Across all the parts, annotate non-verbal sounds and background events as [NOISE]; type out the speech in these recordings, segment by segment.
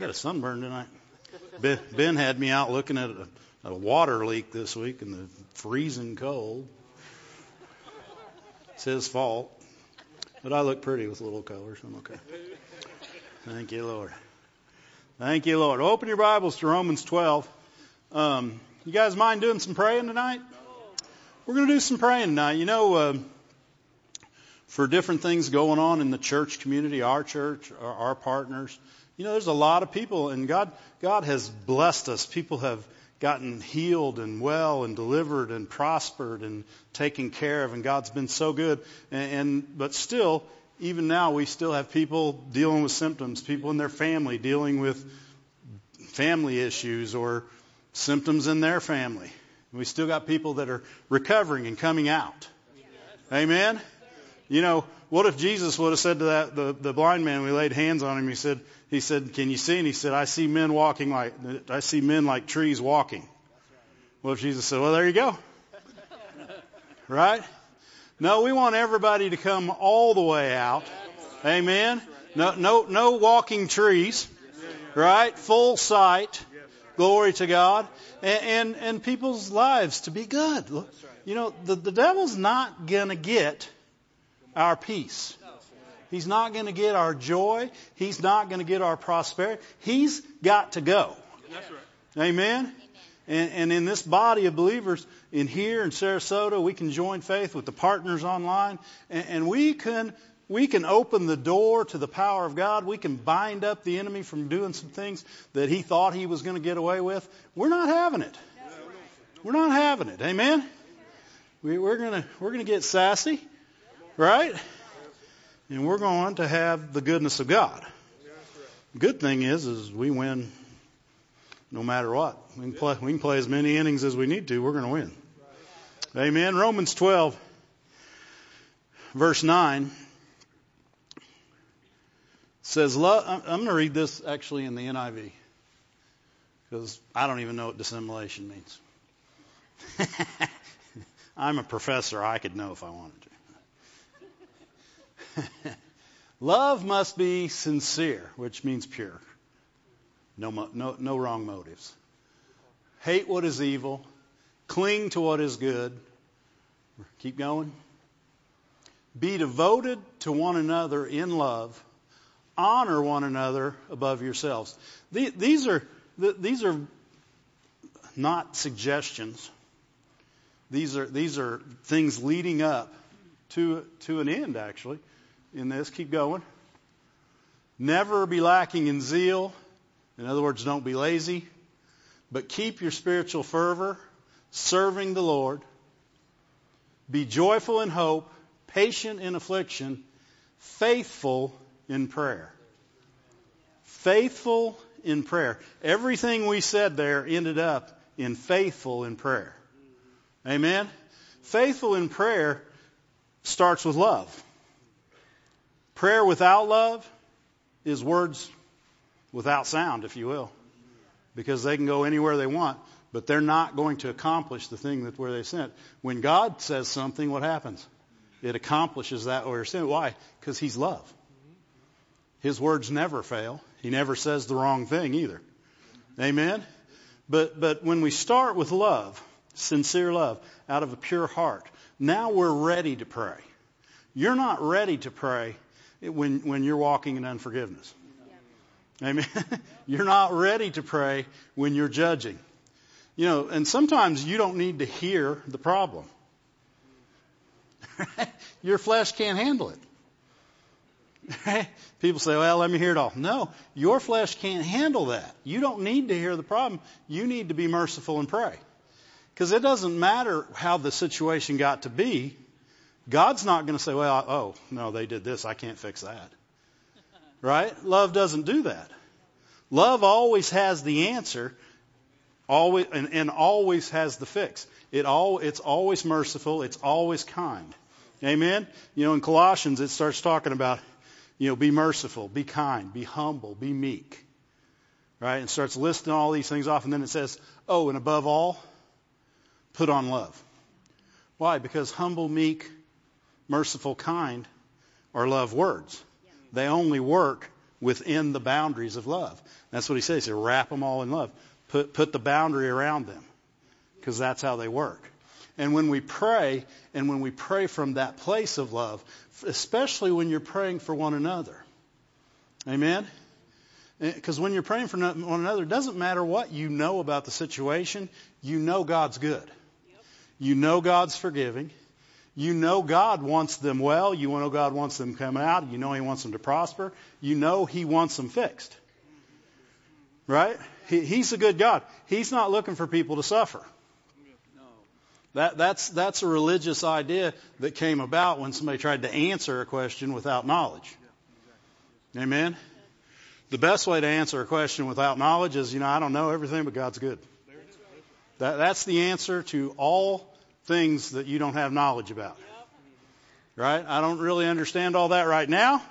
I got a sunburn tonight. Ben, had me out looking at a, a water leak this week in the freezing cold. It's his fault. But I look pretty with little color, so I'm okay. Thank you, Lord. Thank you, Lord. Open your Bibles to Romans 12. Um, you guys mind doing some praying tonight? We're going to do some praying tonight. You know, uh, for different things going on in the church community, our church, our, our partners, you know, there's a lot of people, and God, God has blessed us. People have gotten healed and well and delivered and prospered and taken care of, and God's been so good. And, and but still, even now, we still have people dealing with symptoms, people in their family dealing with family issues or symptoms in their family. We still got people that are recovering and coming out. Amen. You know, what if Jesus would have said to that the, the blind man? We laid hands on him. He said, he said, "Can you see?" And he said, "I see men walking like I see men like trees walking." Well, Jesus said, "Well, there you go." [LAUGHS] right? No, we want everybody to come all the way out. Amen. No, no, no walking trees. Right? Full sight. Glory to God. And, and, and people's lives to be good. You know, the, the devil's not going to get our peace. He's not going to get our joy. He's not going to get our prosperity. He's got to go. That's right. Amen? And, and, in this body of believers in here in Sarasota, we can join faith with the partners online, and, and, we can we can open the door to the power of God. We can bind up the enemy from doing some things that he thought he was going to get away with. We're not having it. We're not having it. Amen. We, we're gonna we're gonna get sassy, right? And we're going to have the goodness of God. Good thing is, is we win no matter what. We can play, we can play as many innings as we need to. We're going to win. Amen. Romans 12, verse 9 says, love, I'm going to read this actually in the NIV because I don't even know what dissimulation means. [LAUGHS] I'm a professor. I could know if I wanted. [LAUGHS] Love must be sincere, which means pure. No, no, no wrong motives. Hate what is evil. Cling to what is good. Keep going. Be devoted to one another in love. Honor one another above yourselves. These are, these are not suggestions. These are, these are things leading up to, to an end, actually in this. Keep going. Never be lacking in zeal. In other words, don't be lazy. But keep your spiritual fervor, serving the Lord. Be joyful in hope, patient in affliction, faithful in prayer. Faithful in prayer. Everything we said there ended up in faithful in prayer. Amen? Faithful in prayer starts with love. Prayer without love is words without sound, if you will, because they can go anywhere they want, but they're not going to accomplish the thing that where they sent. When God says something, what happens? It accomplishes that where sent. Why? Because He's love. His words never fail. He never says the wrong thing either. Amen. But but when we start with love, sincere love, out of a pure heart, now we're ready to pray. You're not ready to pray when, when you're walking in unforgiveness. Amen. [LAUGHS] you're not ready to pray when you're judging. You know, and sometimes you don't need to hear the problem. [LAUGHS] Your flesh can't handle it. [LAUGHS] People say, well, let me hear it all. No, your flesh can't handle that. You don't need to hear the problem. You need to be merciful and pray. Because it doesn't matter how the situation got to be. God's not going to say, well, oh, no, they did this. I can't fix that. Right? Love doesn't do that. Love always has the answer always, and, and always has the fix. It all, it's always merciful. It's always kind. Amen? You know, in Colossians, it starts talking about, you know, be merciful, be kind, be humble, be meek. Right? And starts listing all these things off. And then it says, oh, and above all, put on love. Why? Because humble, meek, merciful, kind or love words. They only work within the boundaries of love. That's what he says. He says, wrap them all in love. Put, put the boundary around them because that's how they work. And when we pray, and when we pray from that place of love, especially when you're praying for one another, amen? Because eh, when you're praying for one another, it doesn't matter what you know about the situation, you know God's good. You know God's forgiving. You know God wants them well. You know God wants them coming out. You know He wants them to prosper. You know He wants them fixed. Right? He, he's a good God. He's not looking for people to suffer. That, that's, that's a religious idea that came about when somebody tried to answer a question without knowledge. Amen? The best way to answer a question without knowledge is, you know, I don't know everything, but God's good. That, that's the answer to all things that you don't have knowledge about. Right? I don't really understand all that right now,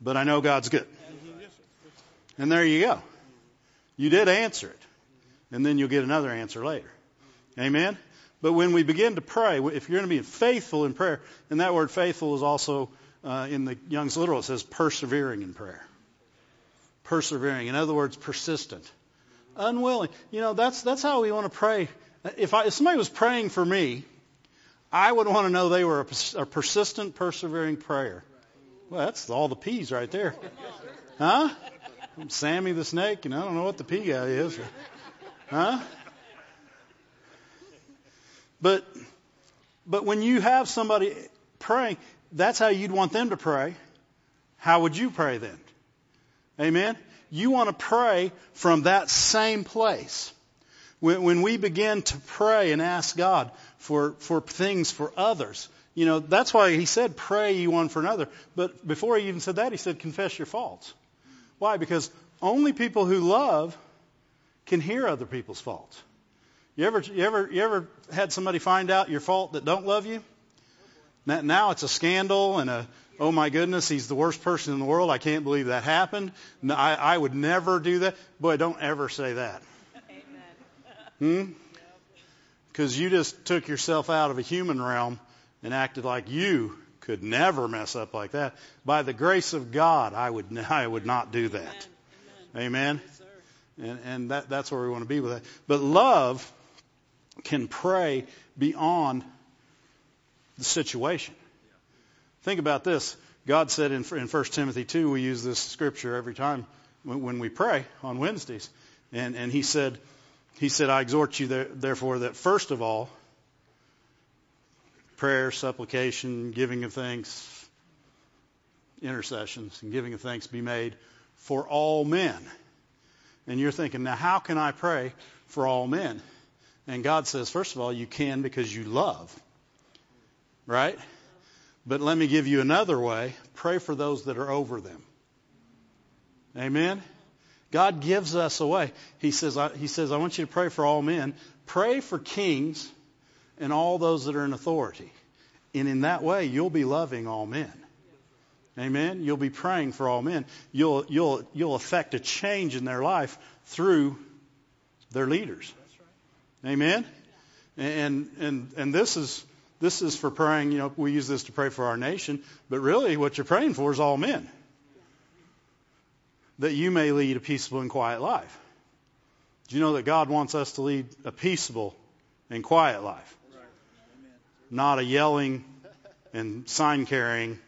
but I know God's good. And there you go. You did answer it. And then you'll get another answer later. Amen? But when we begin to pray, if you're going to be faithful in prayer, and that word faithful is also uh, in the Young's Literal, it says persevering in prayer. Persevering. In other words, persistent. Unwilling. You know, that's, that's how we want to pray. If, I, if somebody was praying for me, I would want to know they were a, a persistent, persevering prayer. Well, that's all the P's right there. Huh? I'm Sammy the snake, and I don't know what the P guy is. Huh? But, but when you have somebody praying, that's how you'd want them to pray. How would you pray then? Amen? You want to pray from that same place. When, when we begin to pray and ask God for, for things for others, you know, that's why he said pray you one for another. But before he even said that, he said confess your faults. Why? Because only people who love can hear other people's faults. You ever, you ever, you ever had somebody find out your fault that don't love you? Now it's a scandal and a, oh my goodness, he's the worst person in the world. I can't believe that happened. I, I would never do that. Boy, don't ever say that. Hmm? Because you just took yourself out of a human realm and acted like you could never mess up like that. By the grace of God, I would, [LAUGHS] I would not do that. Amen. Amen. And, and that, that's where we want to be with that. But love can pray beyond the situation. Think about this. God said in, in 1 Timothy 2, we use this scripture every time when we pray on Wednesdays. And, and he said, he said, I exhort you there, therefore that first of all, prayer, supplication, giving of thanks, intercessions, and giving of thanks be made for all men. And you're thinking, now how can I pray for all men? And God says, first of all, you can because you love. Right? But let me give you another way. Pray for those that are over them. Amen? God gives us a way. He says, I, he says, I want you to pray for all men. Pray for kings and all those that are in authority. And in that way, you'll be loving all men. Amen? You'll be praying for all men. You'll, you'll, you'll affect a change in their life through their leaders. Amen? And, and, and this is, this is for praying, you know, we use this to pray for our nation, but really what you're praying for is all men. That you may lead a peaceable and quiet life. Do you know that God wants us to lead a peaceable and quiet life? Not a yelling and sign carrying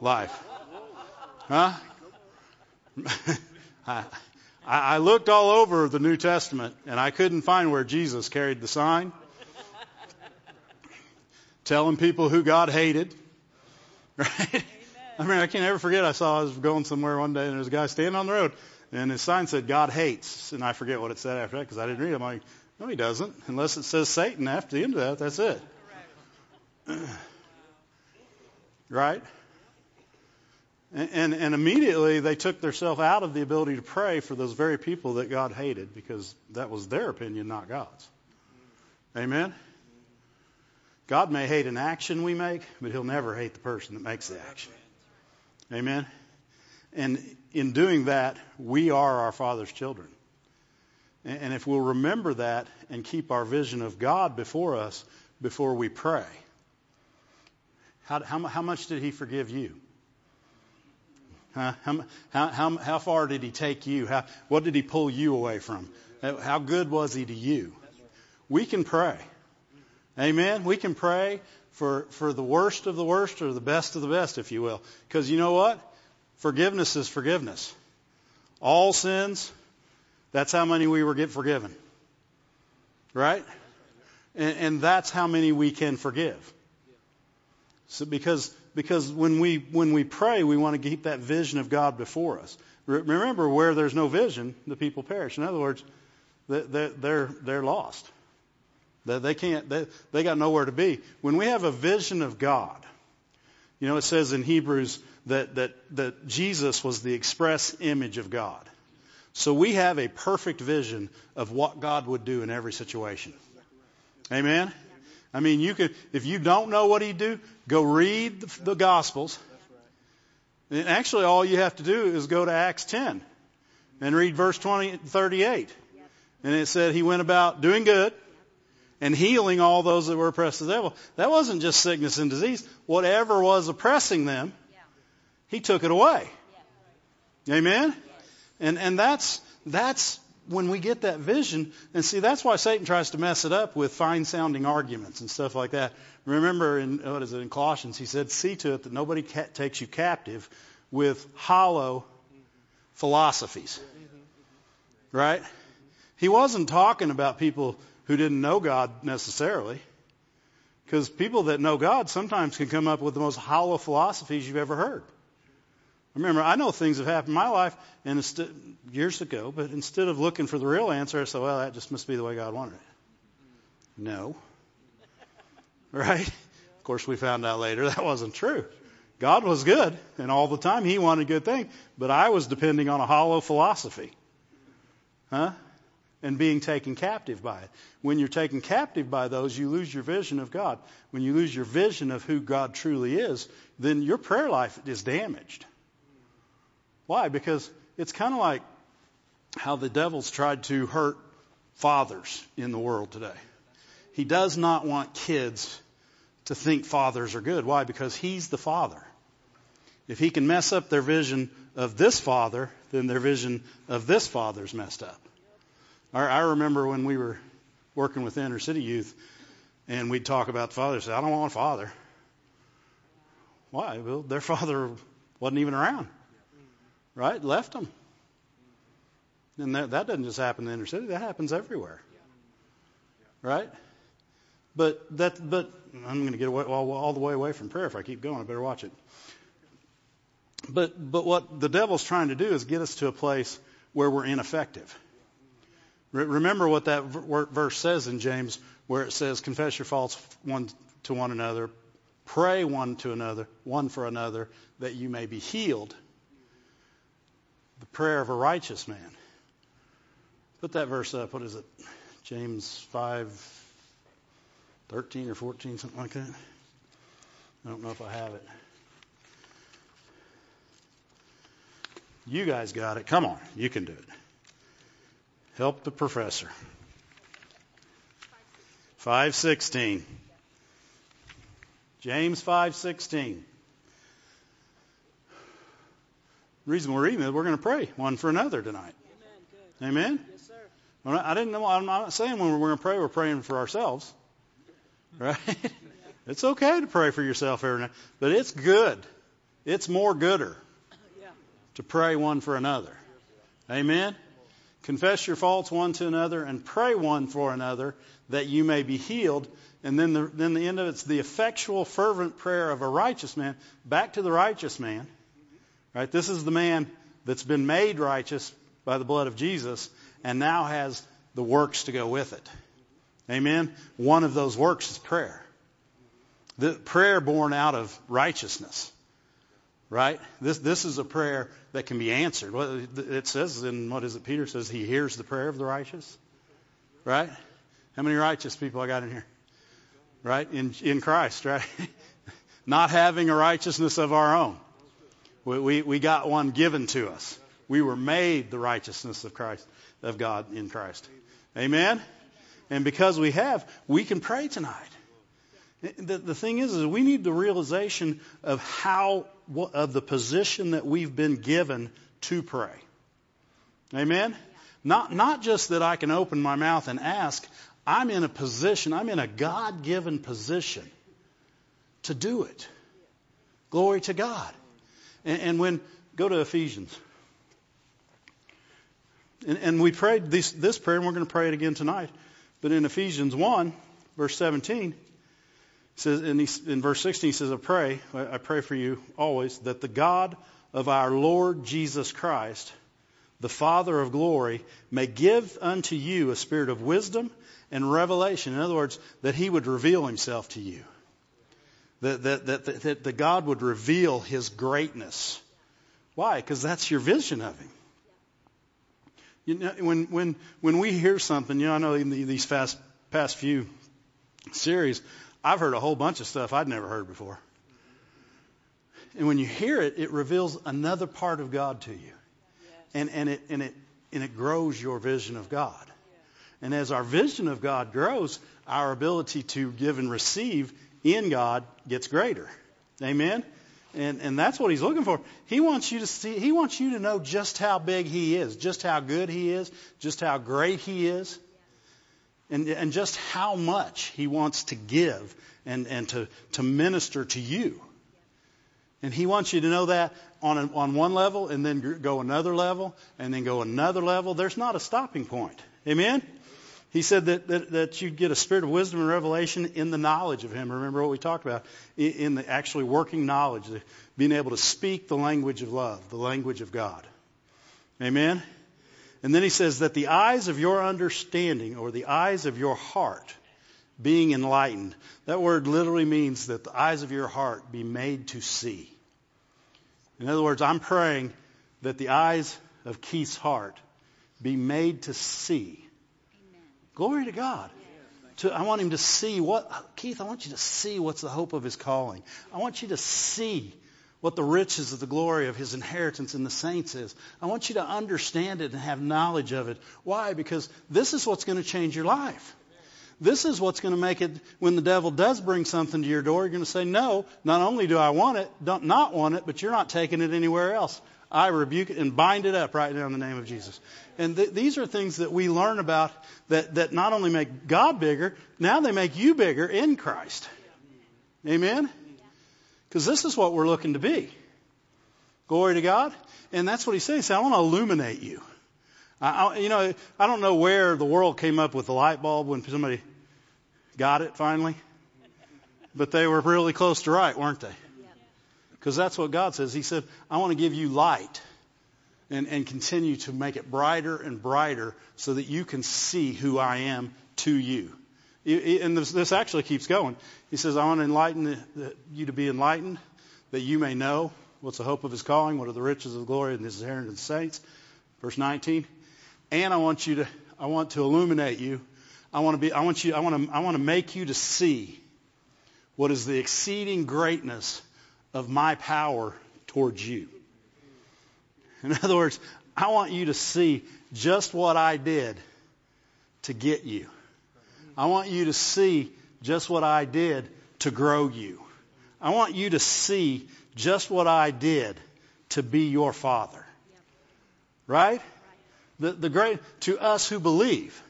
life. Huh? [LAUGHS] I, I looked all over the New Testament and I couldn't find where Jesus carried the sign telling people who God hated. [LAUGHS] Right? I mean, I can't ever forget. I saw I was going somewhere one day and there was a guy standing on the road and his sign said God hates, and I forget what it said after that because I didn't read it. I'm like, no, he doesn't, unless it says Satan after the end of that. That's it. [CLEARS THROAT] right? And, and immediately they took themselves out of the ability to pray for those very people that God hated because that was their opinion, not God's. Amen? God may hate an action we make, but he'll never hate the person that makes the action. Amen? And in doing that, we are our Father's children. And if we'll remember that and keep our vision of God before us before we pray, how, how, how much did he forgive you? Huh? How, how, how, far did he take you? How, what did he pull you away from? How good was he to you? We can pray. Amen. We can pray for, for the worst of the worst or the best of the best, if you will. Because you know what? Forgiveness is forgiveness. All sins, that's how many we were get forgiven. Right? And, and that's how many we can forgive. So because because when we when we pray, we want to keep that vision of God before us. Remember, where there's no vision, the people perish. In other words, they're they're, they're lost. They can't, they, they got nowhere to be. When we have a vision of God, you know, it says in Hebrews that, that, that Jesus was the express image of God. So we have a perfect vision of what God would do in every situation. Amen? I mean, you could, if you don't know what he'd do, go read the, the Gospels. And actually, all you have to do is go to Acts 10 and read verse 20, 38. And it said he went about doing good and healing all those that were oppressed of the devil. That wasn't just sickness and disease. Whatever was oppressing them, he took it away. Amen? And, and that's, that's when we get that vision. And see, that's why Satan tries to mess it up with fine sounding arguments and stuff like that. Remember in, what is it, in Colossians, he said, see to it that nobody ca- takes you captive with hollow philosophies. Right? He wasn't talking about people who didn't know God necessarily. Because people that know God sometimes can come up with the most hollow philosophies you've ever heard. Remember, I know things have happened in my life and instead, years ago, but instead of looking for the real answer, I said, well, that just must be the way God wanted it. No. [LAUGHS] Right? Of course, we found out later that wasn't true. God was good, and all the time He wanted good things, but I was depending on a hollow philosophy. Huh? And being taken captive by it. When you're taken captive by those, you lose your vision of God. When you lose your vision of who God truly is, then your prayer life is damaged. Why? Because it's kind of like how the devil's tried to hurt fathers in the world today. He does not want kids to think fathers are good. Why? Because he's the father. If he can mess up their vision of this father, then their vision of this father's messed up. I remember when we were working with inner city youth, and we'd talk about the father. Say, I don't want a father. Why? Well, their [LAUGHS] father wasn't even around, right? Left them. And that, that doesn't just happen in the inner city. That happens everywhere, right? But that, but I'm going to get away, all, all the way away from prayer. If I keep going, I better watch it. But but what the devil's trying to do is get us to a place where we're ineffective. Remember what that verse says in James, where it says, "Confess your faults one to one another, pray one to another, one for another, that you may be healed." The prayer of a righteous man. Put that verse up. What is it? James five, thirteen or fourteen, something like that. I don't know if I have it. You guys got it. Come on, you can do it. Help the professor. 516. James 5:16. The reason we're reading it, we're going to pray one for another tonight. Amen. Amen? Yes, sir. I didn't know. I'm not saying when we're going to pray, we're praying for ourselves, right? [LAUGHS] it's okay to pray for yourself every night, but it's good. It's more gooder Yeah. to pray one for another. Amen. Confess your faults one to another and pray one for another that you may be healed. And then the, then the end of it's the effectual, fervent prayer of a righteous man. Back to the righteous man. Right? This is the man that's been made righteous by the blood of Jesus and now has the works to go with it. Amen. One of those works is prayer. The prayer born out of righteousness. Right? This, this is a prayer that can be answered. It says in, what is it, Peter says, he hears the prayer of the righteous. Right? How many righteous people I got in here? Right? In, in Christ, right? [LAUGHS] Not having a righteousness of our own. We, we, we got one given to us. We were made the righteousness of Christ, of God in Christ. Amen? And because we have, we can pray tonight. The, the thing is, is we need the realization of how, of the position that we've been given to pray. Amen? Not, not just that I can open my mouth and ask. I'm in a position, I'm in a God-given position to do it. Glory to God. And, and when, go to Ephesians. And, and we prayed this, this prayer, and we're going to pray it again tonight. But in Ephesians 1, verse 17, says, in, in verse 16, he says, I pray, I pray for you always, that the God of our Lord Jesus Christ, the Father of glory, may give unto you a spirit of wisdom and revelation. In other words, that he would reveal himself to you. That, that, that, that, that the God would reveal his greatness. Why? Because that's your vision of him. You know, when, when, when we hear something, you know, I know in these fast, past few series, I've heard a whole bunch of stuff I'd never heard before. And when you hear it, it reveals another part of God to you. And, and, it, and, it, and it grows your vision of God. And as our vision of God grows, our ability to give and receive in God gets greater. Amen? And, and that's what he's looking for. He wants you to see, he wants you to know just how big he is, just how good he is, just how great he is and, and just how much he wants to give and, and to, to minister to you. And he wants you to know that on, a, on one level and then go another level and then go another level. There's not a stopping point. Amen? He said that, that, that you'd get a spirit of wisdom and revelation in the knowledge of him. Remember what we talked about in, in the actually working knowledge, being able to speak the language of love, the language of God. Amen? And then he says that the eyes of your understanding or the eyes of your heart being enlightened. That word literally means that the eyes of your heart be made to see. In other words, I'm praying that the eyes of Keith's heart be made to see. Amen. Glory to God. To, I want him to see what, Keith, I want you to see what's the hope of his calling. I want you to see what the riches of the glory of his inheritance in the saints is. I want you to understand it and have knowledge of it. Why? Because this is what's going to change your life. This is what's going to make it, when the devil does bring something to your door, you're going to say, no, not only do I want it, don't not want it, but you're not taking it anywhere else. I rebuke it and bind it up right now in the name of Jesus. And th- these are things that we learn about that, that not only make God bigger, now they make you bigger in Christ. Amen? Because this is what we're looking to be. Glory to God. And that's what he's saying. He said, I want to illuminate you. I, you know, I don't know where the world came up with the light bulb when somebody got it finally. But they were really close to right, weren't they? Because that's what God says. He said, I want to give you light and, and continue to make it brighter and brighter so that you can see who I am to you. And this, actually keeps going. He says, I want to enlighten the, the, you to be enlightened, that you may know what's the hope of his calling, what are the riches of the glory and his inheritance in saints. Verse 19. And I want you to, I want to illuminate you. I want to be, I want you, I want to, I want to make you to see what is the exceeding greatness of my power towards you. In other words, I want you to see just what I did to get you. I want you to see just what I did to grow you. I want you to see just what I did to be your father. Right? The, the great, to us who believe.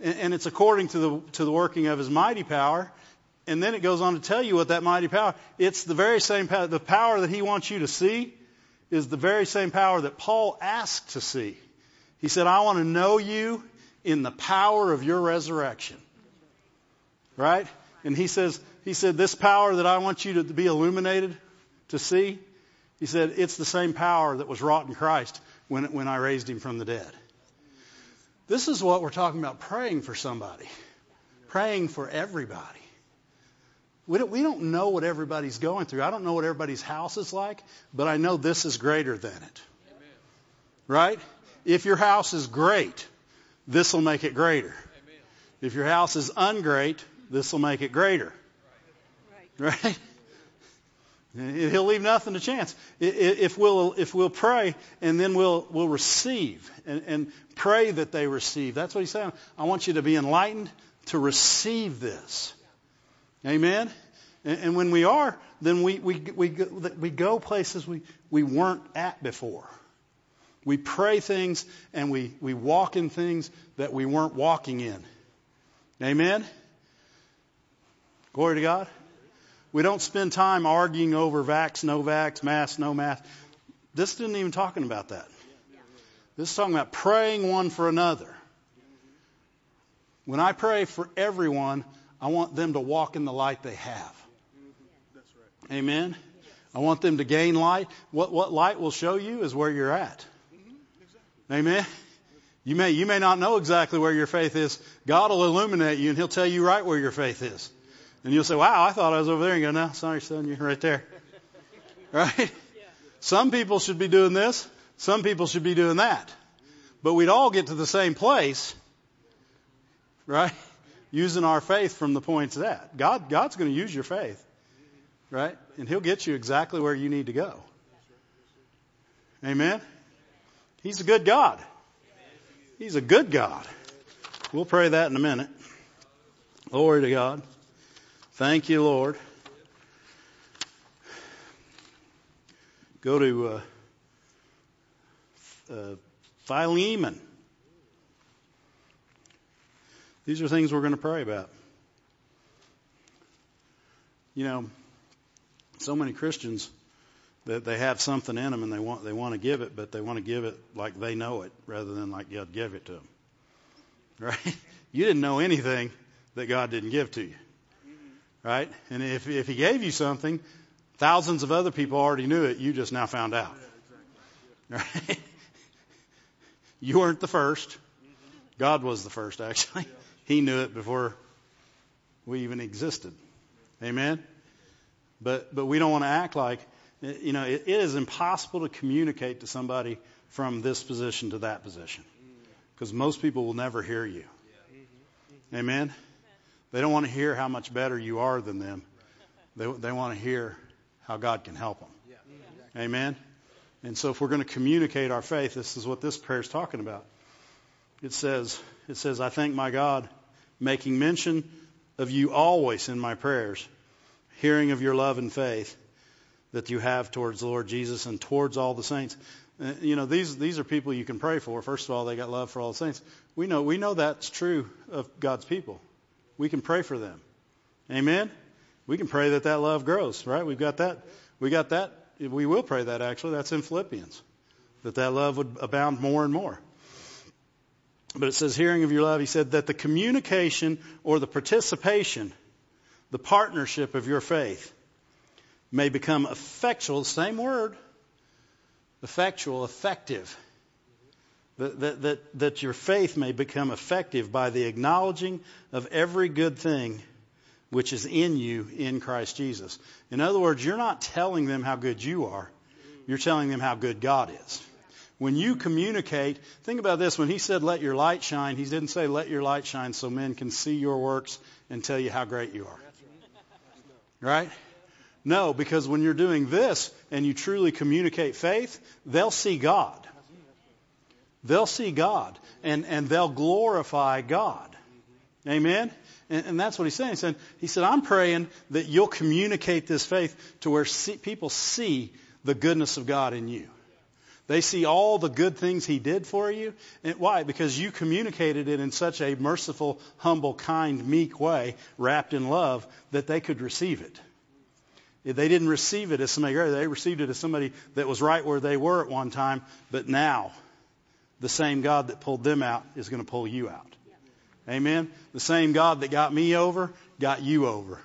And, and it's according to the, to the working of his mighty power. And then it goes on to tell you what that mighty power, it's the very same power, the power that he wants you to see is the very same power that Paul asked to see. He said, I want to know you in the power of your resurrection. Right? And he says, he said, this power that I want you to be illuminated to see, he said, it's the same power that was wrought in Christ when, when I raised him from the dead. This is what we're talking about praying for somebody, praying for everybody. We don't, we don't know what everybody's going through. I don't know what everybody's house is like, but I know this is greater than it. Right? If your house is great, this will make it greater. If your house is ungreat, this will make it greater. Right? right? [LAUGHS] He'll leave nothing to chance. If we'll, if we'll pray and then we'll, we'll receive and, and pray that they receive. That's what he's saying. I want you to be enlightened to receive this. Amen? And, and when we are, then we, we, we, we go places we, we weren't at before. We pray things and we, we walk in things that we weren't walking in. Amen? Glory to God. We don't spend time arguing over vax, no vax, mask, no mask. This isn't even talking about that. This is talking about praying one for another. When I pray for everyone, I want them to walk in the light they have. Amen. I want them to gain light. What, what light will show you is where you're at. Amen. You may, you may not know exactly where your faith is. God will illuminate you and He'll tell you right where your faith is. And you'll say, wow, I thought I was over there. And go, no, sorry, son, you're right there. [LAUGHS] Right? Some people should be doing this. Some people should be doing that. But we'd all get to the same place, right? [LAUGHS] Using our faith from the points that. God, God's going to use your faith, right? And He'll get you exactly where you need to go. Amen? He's a good God. He's a good God. We'll pray that in a minute. Glory to God. Thank you, Lord. Go to uh, uh, Philemon. These are things we're going to pray about. You know, so many Christians that they have something in them and they want they want to give it, but they want to give it like they know it rather than like God gave it to them. Right? [LAUGHS] You didn't know anything that God didn't give to you. Right? And if if He gave you something, thousands of other people already knew it. You just now found out. Right? [LAUGHS] You weren't the first. God was the first, actually. [LAUGHS] He knew it before we even existed. Amen? But, but we don't want to act like, you know, it, it is impossible to communicate to somebody from this position to that position. Because most people will never hear you. Amen? They don't want to hear how much better you are than them. They, they want to hear how God can help them. Amen? And so if we're going to communicate our faith, this is what this prayer is talking about. It says, it says, I thank my God, making mention of you always in my prayers, hearing of your love and faith that you have towards the Lord Jesus and towards all the saints. Uh, you know, these these are people you can pray for. First of all, they got love for all the saints. We know we know that's true of God's people. We can pray for them. Amen. We can pray that that love grows. Right? We've got that. We got that we will pray that actually. That's in Philippians. That that love would abound more and more. But it says, hearing of your love, he said that the communication or the participation, the partnership of your faith may become effectual, same word, effectual, effective. That, that, that, that your faith may become effective by the acknowledging of every good thing which is in you in Christ Jesus. In other words, you're not telling them how good you are. You're telling them how good God is. When you communicate, think about this. When he said, let your light shine, he didn't say, let your light shine so men can see your works and tell you how great you are. Right? No, because when you're doing this and you truly communicate faith, they'll see God. They'll see God and, and they'll glorify God. Amen? And, and that's what he's saying. He said, he said, I'm praying that you'll communicate this faith to where see, people see the goodness of God in you. They see all the good things he did for you. And why? Because you communicated it in such a merciful, humble, kind, meek way, wrapped in love, that they could receive it. They didn't receive it as somebody. They received it as somebody that was right where they were at one time, but now the same God that pulled them out is going to pull you out. Amen. The same God that got me over got you over.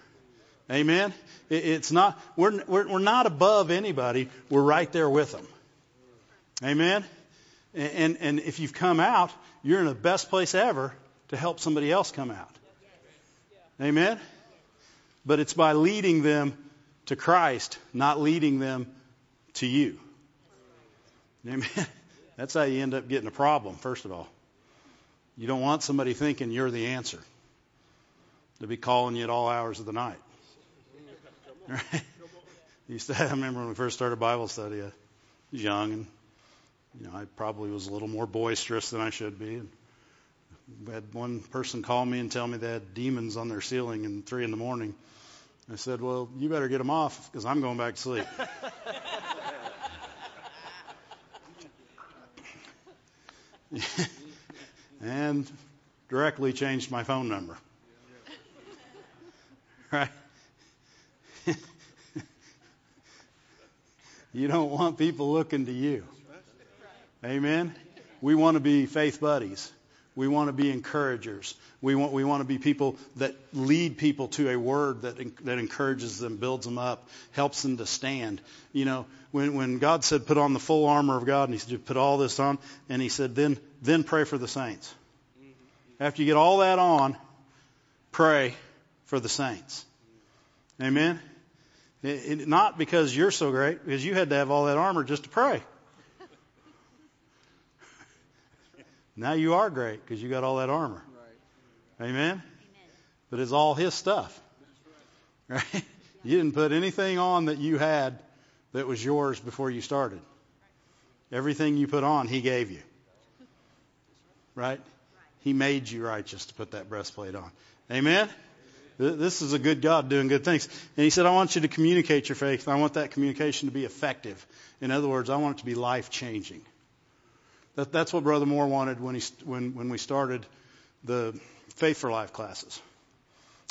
Amen. It's not we're, we're we're not above anybody. We're right there with them. Amen. And and if you've come out, you're in the best place ever to help somebody else come out. Amen. But it's by leading them to Christ, not leading them to you. Amen. [LAUGHS] That's how you end up getting a problem, first of all. You don't want somebody thinking you're the answer. To be calling you at all hours of the night. [LAUGHS] Right? I remember when we first started Bible study, I was young and you know, I probably was a little more boisterous than I should be. And we had one person call me and tell me they had demons on their ceiling in three in the morning. I said, well, you better get them off because I'm going back to sleep. [LAUGHS] and directly changed my phone number. Right? [LAUGHS] you don't want people looking to you. Amen? We want to be faith buddies. We want to be encouragers. We want, we want to be people that lead people to a word that, that encourages them, builds them up, helps them to stand. You know, when, when God said, put on the full armor of God, and he said, put all this on, and he said, then, then pray for the saints. After you get all that on, pray for the saints. Amen? It, it, not because you're so great, because you had to have all that armor just to pray. Now you are great because you got all that armor. Right. Amen? Amen? But it's all His stuff. Right? You didn't put anything on that you had that was yours before you started. Everything you put on, He gave you. Right? He made you righteous to put that breastplate on. Amen? This is a good God doing good things. And He said, I want you to communicate your faith. I want that communication to be effective. In other words, I want it to be life changing. That, that's what Brother Moore wanted when, he, when, when we started the Faith for Life classes.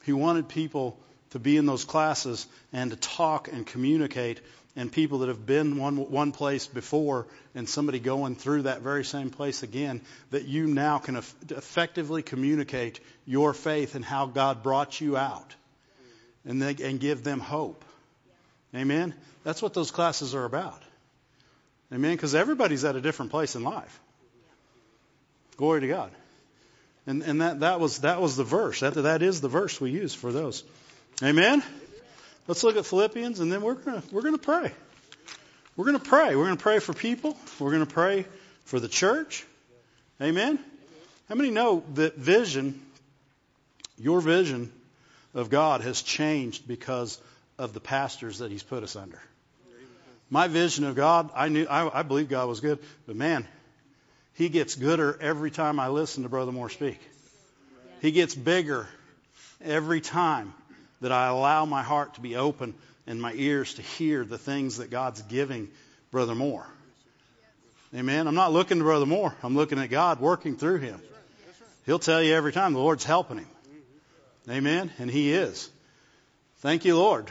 He wanted people to be in those classes and to talk and communicate and people that have been one, one place before and somebody going through that very same place again, that you now can effectively communicate your faith and how God brought you out and, they, and give them hope. Amen? That's what those classes are about. Amen? Because everybody's at a different place in life. Glory to God. And, and that, that, was, that was the verse. That, that is the verse we use for those. Amen? Let's look at Philippians and then we're going we're gonna pray. We're going to pray. We're going to pray for people. We're going to pray for the church. Amen? How many know that vision, your vision of God has changed because of the pastors that He's put us under? My vision of God, I knew, I, I believe God was good, but man, He gets gooder every time I listen to Brother Moore speak. He gets bigger every time that I allow my heart to be open and my ears to hear the things that God's giving Brother Moore. Amen. I'm not looking to Brother Moore. I'm looking at God working through him. He'll tell you every time the Lord's helping him. Amen. And he is. Thank you, Lord.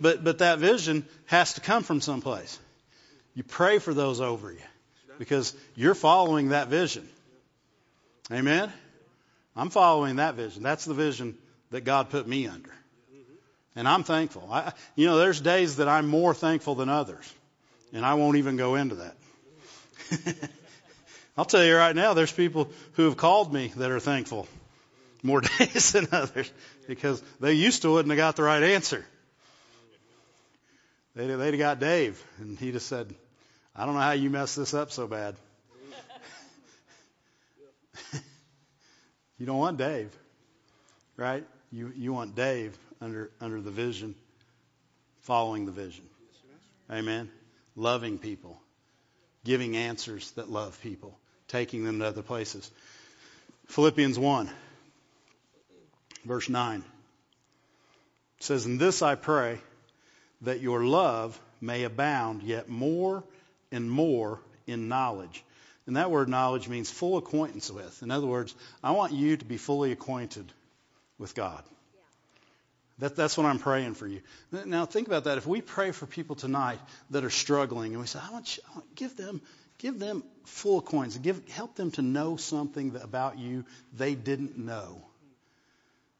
But, but that vision has to come from someplace. You pray for those over you because you're following that vision. Amen? I'm following that vision. That's the vision that God put me under. And I'm thankful. I, you know, there's days that I'm more thankful than others. And I won't even go into that. [LAUGHS] I'll tell you right now, there's people who have called me that are thankful more [LAUGHS] days than others because they used to wouldn't have got the right answer. They'd, they'd got Dave, and he just said, I don't know how you messed this up so bad. [LAUGHS] you don't want Dave, right? You, you want Dave under, under the vision, following the vision. Amen. Loving people, giving answers that love people, taking them to other places. Philippians 1, verse 9 says, In this I pray that your love may abound yet more and more in knowledge. And that word knowledge means full acquaintance with. In other words, I want you to be fully acquainted with God. That, that's what I'm praying for you. Now think about that. If we pray for people tonight that are struggling, and we say, I want you, I want, give them, give them full acquaintance, give, help them to know something about you they didn't know.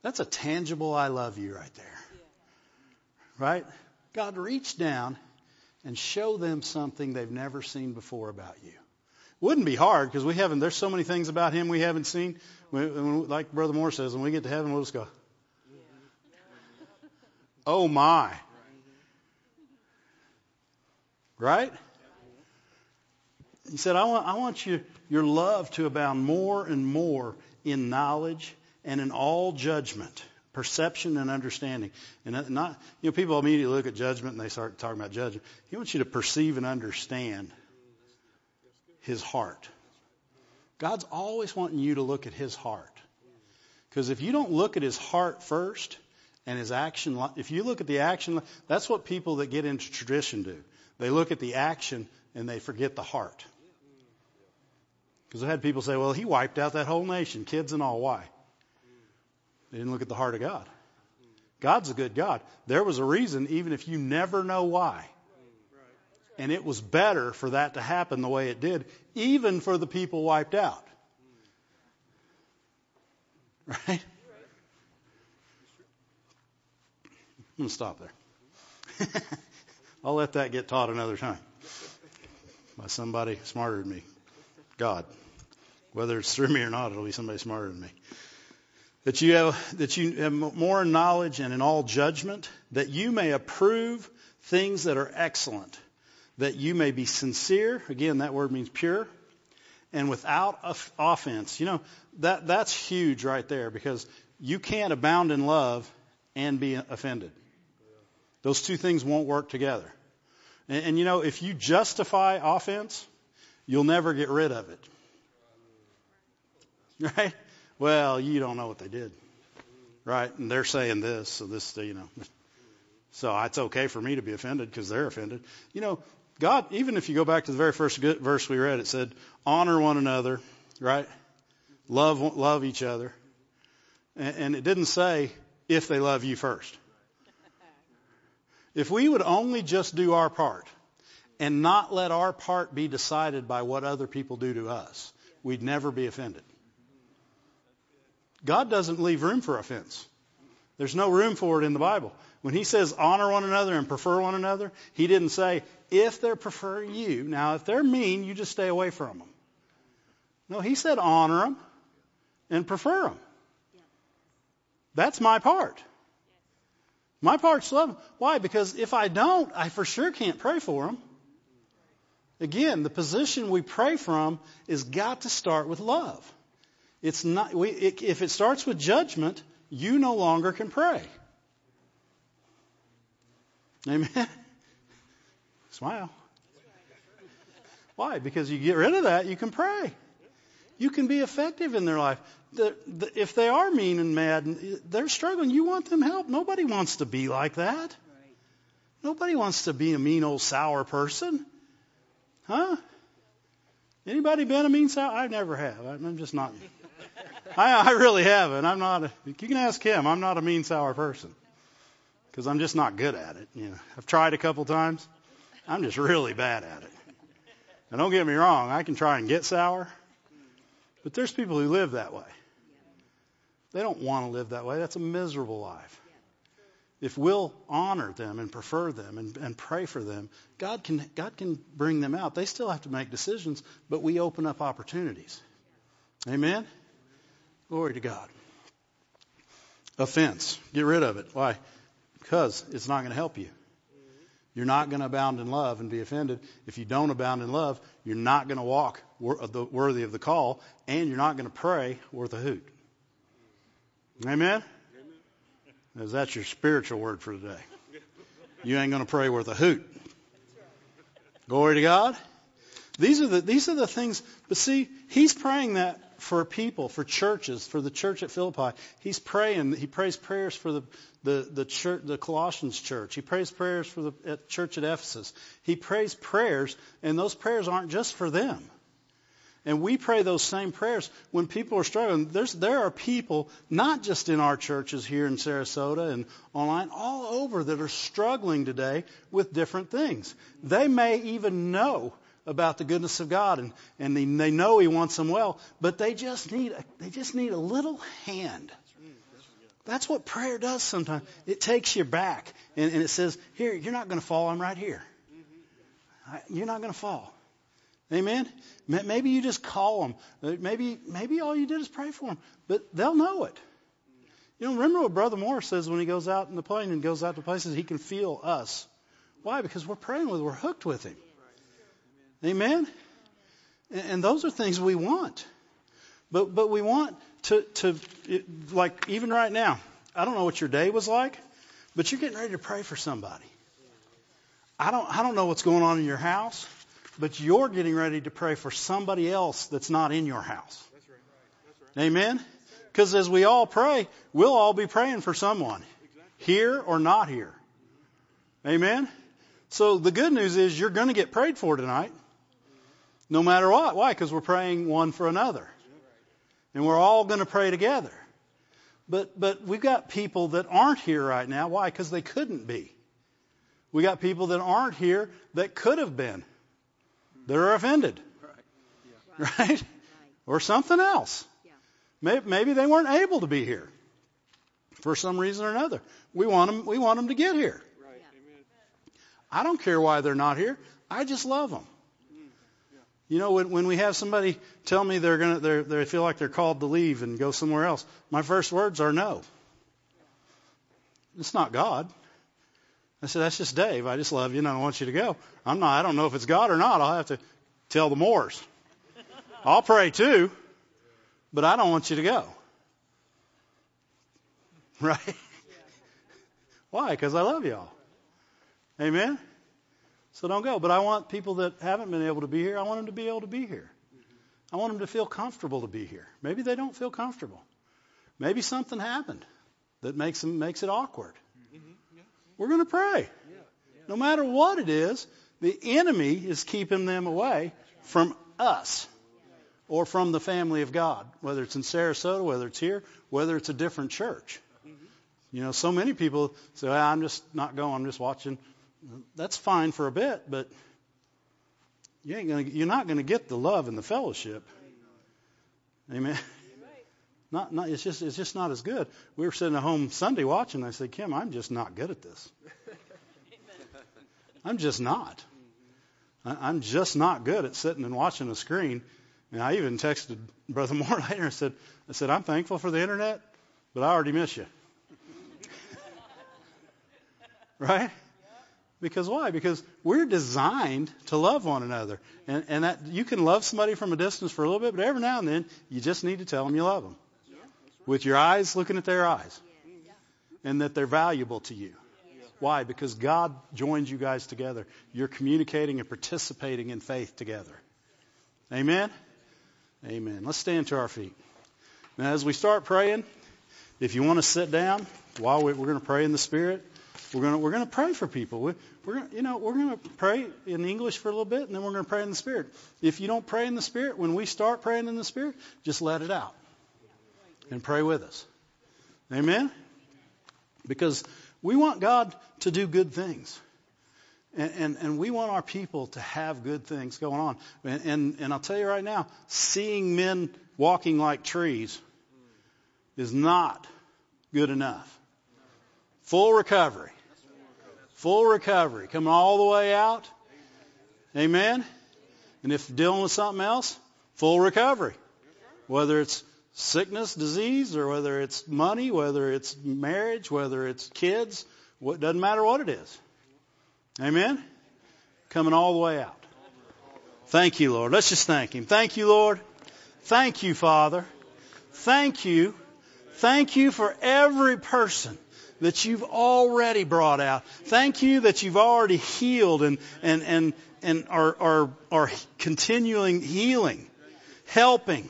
That's a tangible "I love you" right there. Right? God, reach down and show them something they've never seen before about you. Wouldn't be hard because we haven't. There's so many things about Him we haven't seen. like Brother Moore says, when we get to heaven, we'll just go, "Oh my!" Right? He said, "I want, I want you, your love to abound more and more in knowledge and in all judgment." Perception and understanding. And not, you know, people immediately look at judgment and they start talking about judgment. He wants you to perceive and understand his heart. God's always wanting you to look at his heart. Because if you don't look at his heart first And his action, if you look at the action, that's what people that get into tradition do. They look at the action and they forget the heart. Because I had people say, well, he wiped out that whole nation, kids and all. Why? They didn't look at the heart of God. God's a good God. There was a reason, even if you never know why. And it was better for that to happen the way it did, even for the people wiped out. Right? I'm going to stop there. [LAUGHS] I'll let that get taught another time by somebody smarter than me. God. Whether it's through me or not, it'll be somebody smarter than me. That you have, that you have more knowledge and in all judgment, that you may approve things that are excellent, that you may be sincere. Again, that word means pure and without offense. You know, that, that's huge right there because you can't abound in love and be offended. Those two things won't work together. And, and you know, if you justify offense, you'll never get rid of it. [LAUGHS] Right? Well, you don't know what they did. Right? And they're saying this, so this, you know. So it's okay for me to be offended because they're offended. You know, God, even if you go back to the very first verse we read, it said, honor one another, right? Love, love each other. And it didn't say if they love you first. If we would only just do our part and not let our part be decided by what other people do to us, we'd never be offended. God doesn't leave room for offense. There's no room for it in the Bible. When he says honor one another and prefer one another, he didn't say if they're preferring you. Now, if they're mean, you just stay away from them. No, he said honor them and prefer them. That's my part. My part's love. Why? Because if I don't, I for sure can't pray for them. Again, the position we pray from is got to start with love. It's not, we, it, if it starts with judgment, you no longer can pray. Amen. [LAUGHS] Smile. Why? Because you get rid of that, you can pray. You can be effective in their life. The, the, if they are mean and mad and they're struggling, you want them help. Nobody wants to be like that. Nobody wants to be a mean old sour person. Huh? Anybody been a mean sour? I never have. I'm just not. I, I really haven't. I'm not. A, you can ask him. I'm not a mean sour person because I'm just not good at it. You know, I've tried a couple times. I'm just really bad at it. And don't get me wrong, I can try and get sour, but there's people who live that way. They don't want to live that way. That's a miserable life. If we'll honor them and prefer them and, and pray for them, God can, God can bring them out. They still have to make decisions, but we open up opportunities. Amen? Glory to God. Offense. Get rid of it. Why? Because it's not going to help you. You're not going to abound in love and be offended. If you don't abound in love, you're not going to walk worthy of the call, and you're not going to pray worth a hoot. Amen? Is that your spiritual word for today? You ain't going to pray worth a hoot. Glory to God. These are the these are the things. But see, he's praying that for people, for churches, for the church at Philippi. He's praying. He prays prayers for the the the church, the Colossians church. He prays prayers for the at church at Ephesus. He prays prayers, and those prayers aren't just for them. And we pray those same prayers when people are struggling. There's, there are people, not just in our churches here in Sarasota and online, all over that are struggling today with different things. They may even know about the goodness of God and, and they, they know He wants them well, but they just need a, they just need a little hand. That's what prayer does sometimes. It takes you back and, and it says, here, you're not going to fall. I'm right here. You're not going to fall. Amen. Maybe you just call them. Uh, maybe maybe all you did is pray for them, but they'll know it. You know, remember what Brother Moore says when he goes out in the plane and goes out to places, he can feel us. Why? Because we're praying with, we're hooked with him. Amen? And those are things we want. But, but we want to, to like, even right now, I don't know what your day was like, but you're getting ready to pray for somebody. I don't, I don't know what's going on in your house, but you're getting ready to pray for somebody else that's not in your house. Amen? Because as we all pray, we'll all be praying for someone here or not here. Amen? So the good news is you're going to get prayed for tonight, no matter what. Why? Because we're praying one for another. And we're all going to pray together. But, but we've got people that aren't here right now. Why? Because they couldn't be. We got people that aren't here that could have been. That are offended. Right? [LAUGHS] right? Or something else. Maybe, maybe they weren't able to be here for some reason or another. We want them, we want them to get here. Right. I don't care why they're not here. I just love them. You know, when, when we have somebody tell me they're gonna, they're, they feel like they're called to leave and go somewhere else, my first words are no. It's not God. I said, that's just Dave. I just love you and I want you to go. I'm not, I don't know if it's God or not. I'll have to tell the Moores. I'll pray too, but I don't want you to go. [LAUGHS] Right? Why? Because I love y'all. Amen? So don't go. But I want people that haven't been able to be here, I want them to be able to be here. I want them to feel comfortable to be here. Maybe they don't feel comfortable. Maybe something happened that makes them makes it awkward. We're going to pray. No matter what it is, the enemy is keeping them away from us or from the family of God, whether it's in Sarasota, whether it's here, whether it's a different church. You know, so many people say, well, I'm just not going, I'm just watching that's fine for a bit, but you ain't gonna, you're not going to get the love and the fellowship. Amen. Not, not, it's just, it's just not as good. We were sitting at home Sunday watching. I said, Kim, I'm just not good at this. [LAUGHS] I'm just not. I'm just not good at sitting and watching a screen. And I even texted Brother [LAUGHS] Moore later and said, I said, I'm thankful for the internet, but I already miss you. [LAUGHS] right? Because why? Because we're designed to love one another. And, and that you can love somebody from a distance for a little bit, but every now and then you just need to tell them you love them. With your eyes looking at their eyes. And that they're valuable to you. Why? Because God joins you guys together. You're communicating and participating in faith together. Amen? Amen. Let's stand to our feet. Now, as we start praying, if you want to sit down while we're going to pray in the Spirit, we're going we're to pray for people. We're, we're to, you know, we're going to pray in English for a little bit, and then we're going to pray in the Spirit. If you don't pray in the Spirit, when we start praying in the Spirit, just let it out and pray with us. Amen? Because we want God to do good things. And, and, and, we want our people to have good things going on. And, and, and I'll tell you right now, seeing men walking like trees is not good enough. Full recovery. Full recovery. Coming all the way out. Amen. And if dealing with something else, full recovery. Whether it's sickness, disease, or whether it's money, whether it's marriage, whether it's kids, what doesn't matter what it is. Amen. Coming all the way out. Thank you, Lord. Let's just thank Him. Thank you, Lord. Thank you, Father. Thank you. Thank you for every person that you've already brought out. Thank you that you've already healed and, and, and, and are, are, are continuing healing, helping,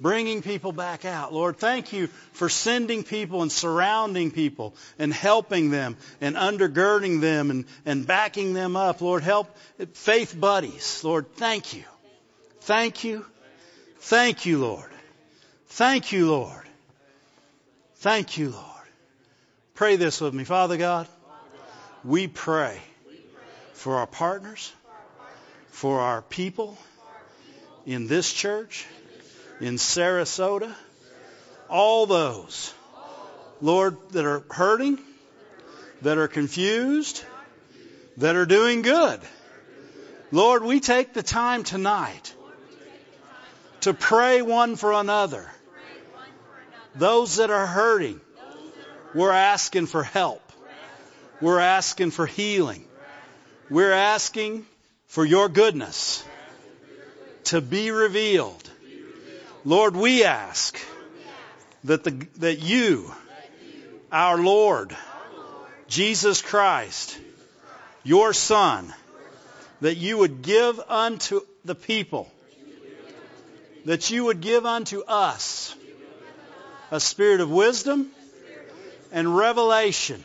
bringing people back out. Lord, thank you for sending people and surrounding people and helping them and undergirding them and, and backing them up. Lord, help faith buddies. Lord, thank you. Thank you. Thank you, Lord. Thank you, Lord. Thank you, Lord. Pray this with me. Father God, we pray for our partners, for our people in this church, in Sarasota, all those, Lord, that are hurting, that are confused, that are doing good. Lord, we take the time tonight to pray one for another. Those that are hurting, we're asking for help. We're asking for healing. We're asking for your goodness to be revealed. Lord, we ask that, the, that you, our Lord, Jesus Christ, your Son, that you would give unto the people, that you would give unto us a spirit of wisdom and revelation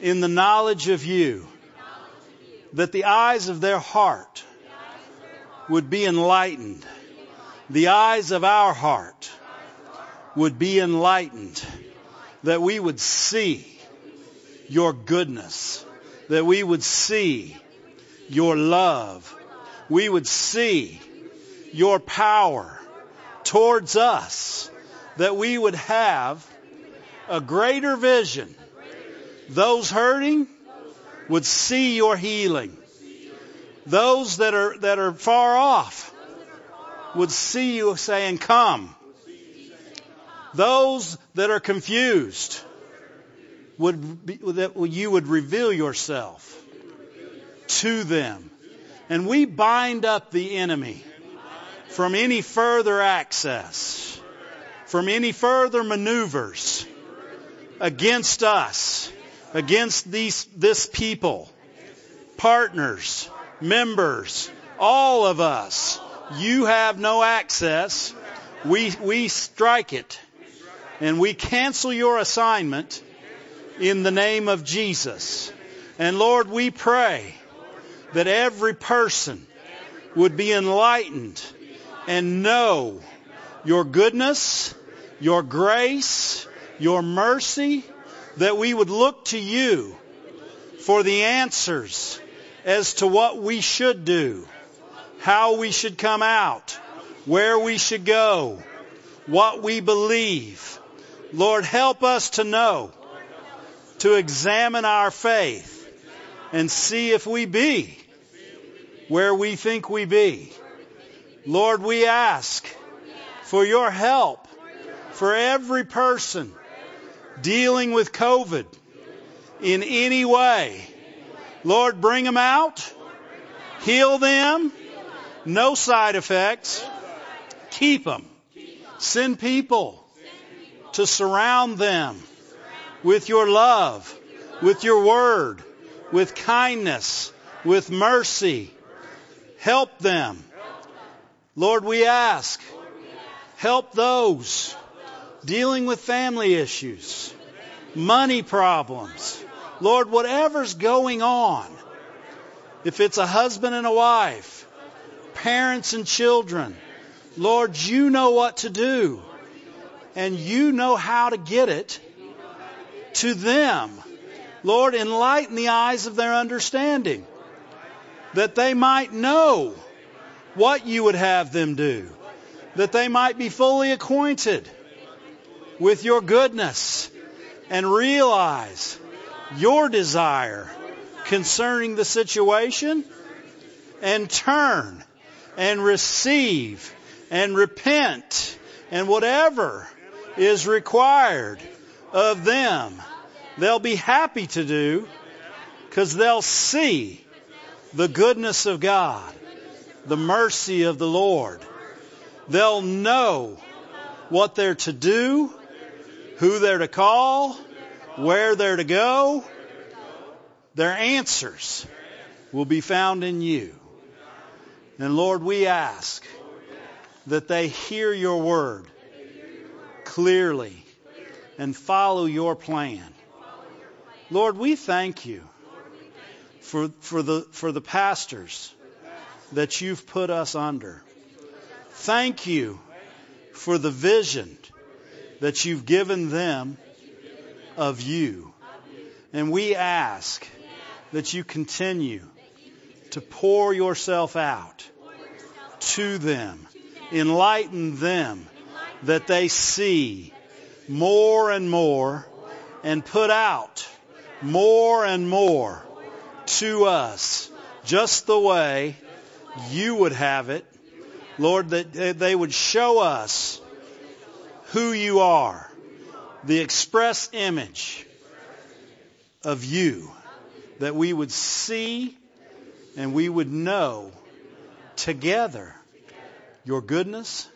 in the knowledge of you, that the eyes of their heart would be enlightened. The eyes of our heart would be enlightened. That we would see your goodness. That we would see your love. We would see your power towards us. That we would have a greater vision. Those hurting would see your healing. Those that are, that are far off would see you saying, come. Those that are confused would be, that you would reveal yourself to them. And we bind up the enemy from any further access, from any further maneuvers against us, against these, this people, partners, members, all of us. You have no access. We, we strike it and we cancel your assignment in the name of Jesus. And Lord, we pray that every person would be enlightened and know your goodness, your grace, your mercy, that we would look to you for the answers as to what we should do, how we should come out, where we should go, what we believe. Lord, help us to know, to examine our faith and see if we be where we think we be. Lord, we ask for your help for every person dealing with COVID in any way. Lord, bring them out. Heal them. No side effects. Keep them. Send people to surround them with your love, with your word, with kindness, with mercy. Help them. Lord, we ask, help those dealing with family issues, money problems. Lord, whatever's going on, if it's a husband and a wife, parents and children, Lord, you know what to do. And you know how to get it to them. Lord, enlighten the eyes of their understanding that they might know what you would have them do, that they might be fully acquainted with your goodness and realize your desire concerning the situation and turn and receive and repent and whatever is required of them, they'll be happy to do because they'll see the goodness of God, the mercy of the Lord. They'll know what they're to do who they're to call, where they're to go. Their answers will be found in you. And Lord, we ask that they hear your word clearly and follow your plan. Lord, we thank you for, for, the, for the pastors that you've put us under. Thank you for the vision that you've given them of you. And we ask that you continue to pour yourself out to them, enlighten them, that they see more and more and put out more and more to us, just the way you would have it. Lord, that they would show us who you are, the express image of you, that we would see and we would know together your goodness,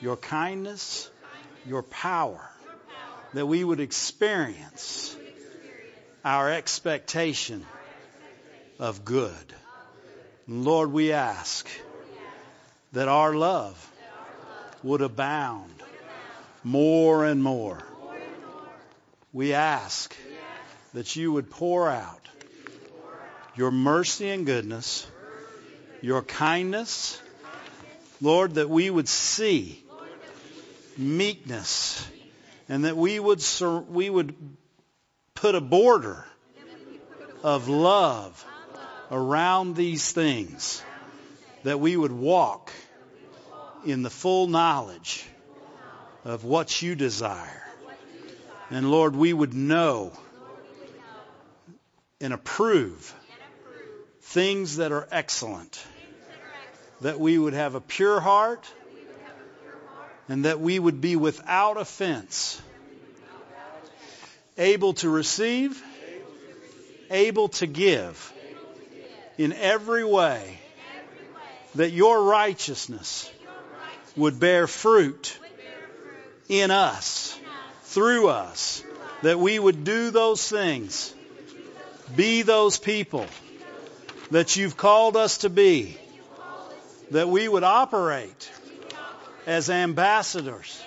your kindness, your power, that we would experience our expectation of good. Lord, we ask that our love would abound more and more. We ask that you would pour out your mercy and goodness, your kindness, Lord, that we would see meekness and that we would we would put a border of love around these things that we would walk in the full knowledge of what you desire. And Lord, we would know and approve things that are excellent. That we would have a pure heart and that we would be without offense, able to receive, able to give in every way that your righteousness would bear fruit in us, through us, that we would do those things, be those people that you've called us to be, that we would operate as ambassadors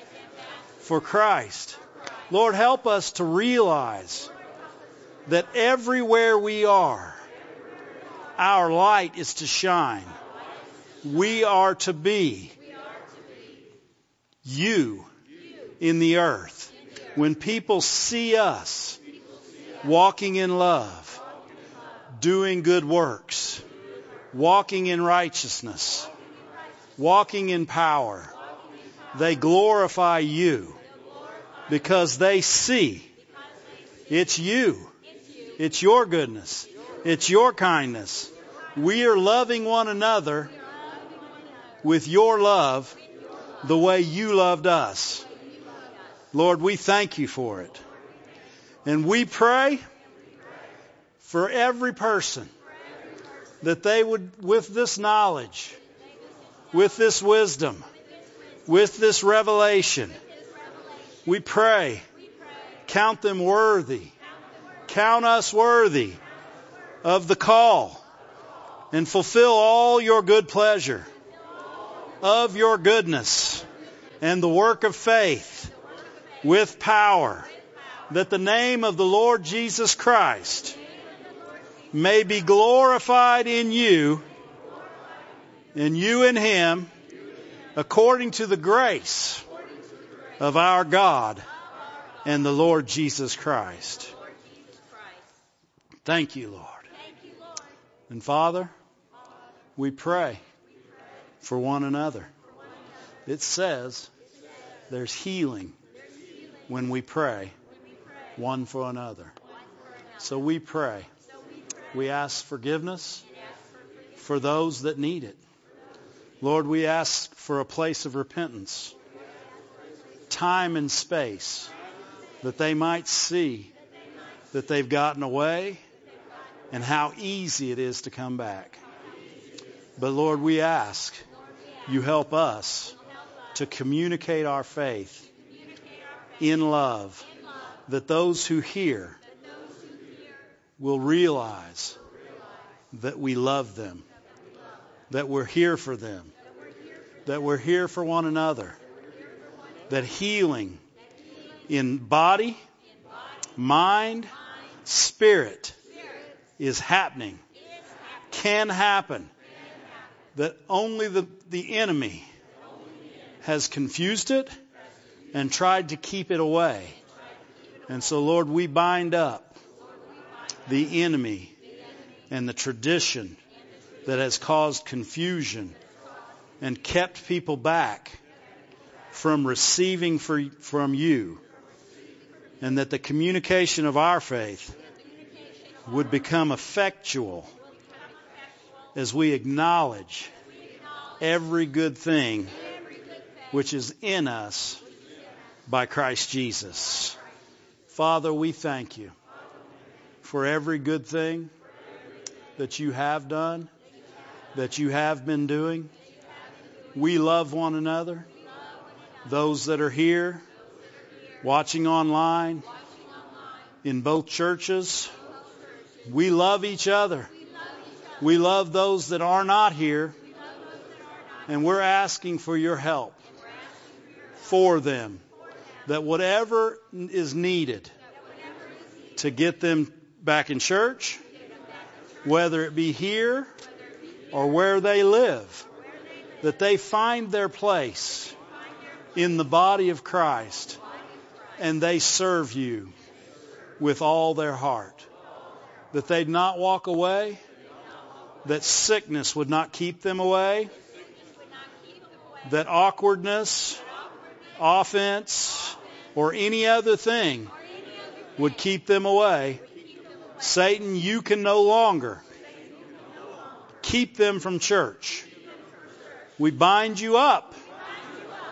for Christ. Lord, help us to realize that everywhere we are, our light is to shine. We are to be you in the earth. When people see us walking in love, doing good works, walking in righteousness, walking in power, they glorify you because they see it's you. It's your goodness. It's your kindness. We are loving one another with your love the way you loved us. Lord, we thank you for it. And we pray for every person that they would, with this knowledge, with this wisdom, with this revelation, we pray, count them worthy. Count us worthy of the call and fulfill all your good pleasure of your goodness and the work of faith with power that the name of the Lord Jesus Christ may be glorified in you and you in him according to the grace of our God and the Lord Jesus Christ. Thank you, Lord. And Father, we pray for one another. It says there's healing when we pray one for another. So we pray. We ask forgiveness for those that need it. Lord, we ask for a place of repentance, time and space, that they might see that they've gotten away and how easy it is to come back. But Lord, we ask you help us to communicate our faith in love, that those who hear will realize that we love them, that we're here for them, that we're here for one another, that healing in body, mind, spirit is happening, can happen, that only the, the enemy has confused it and tried to keep it away. And so, Lord, we bind up the enemy and the tradition that has caused confusion and kept people back from receiving for, from you. And that the communication of our faith would become effectual as we acknowledge every good thing which is in us by Christ Jesus. Father, we thank you for every good thing that you have done, that you have been doing. We love one another. Those that are here, watching online, in both churches, we love each other. We love those that are not here. And we're asking for your help for them. That whatever is needed to get them back in church, whether it be here or where they live, that they find their place in the body of Christ and they serve you with all their heart. That they'd not walk away, that sickness would not keep them away, that awkwardness, offense, or any other thing would keep them away. Satan, you can no longer keep them from church. We bind you up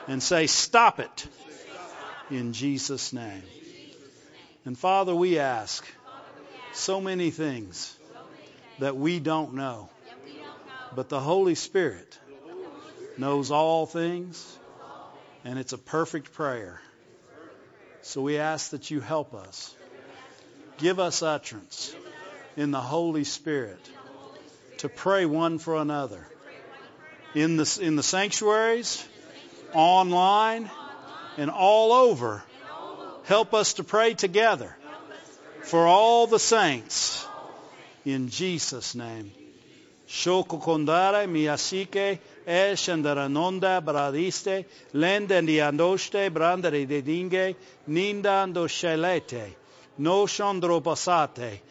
and say, Stop it in Jesus' name. And Father, we ask so many things that we don't know. But the Holy Spirit knows all things, and it's a perfect prayer. So we ask that you help us. Give us utterance in the Holy Spirit to pray one for another. In the, in the sanctuaries, online, and all over, help us to pray together for all the saints. In Jesus' name. Shoko kondare Eshendaranonda bradiste, lendendiandoste, brandere de dinge, nindando scelete, noshandro passate,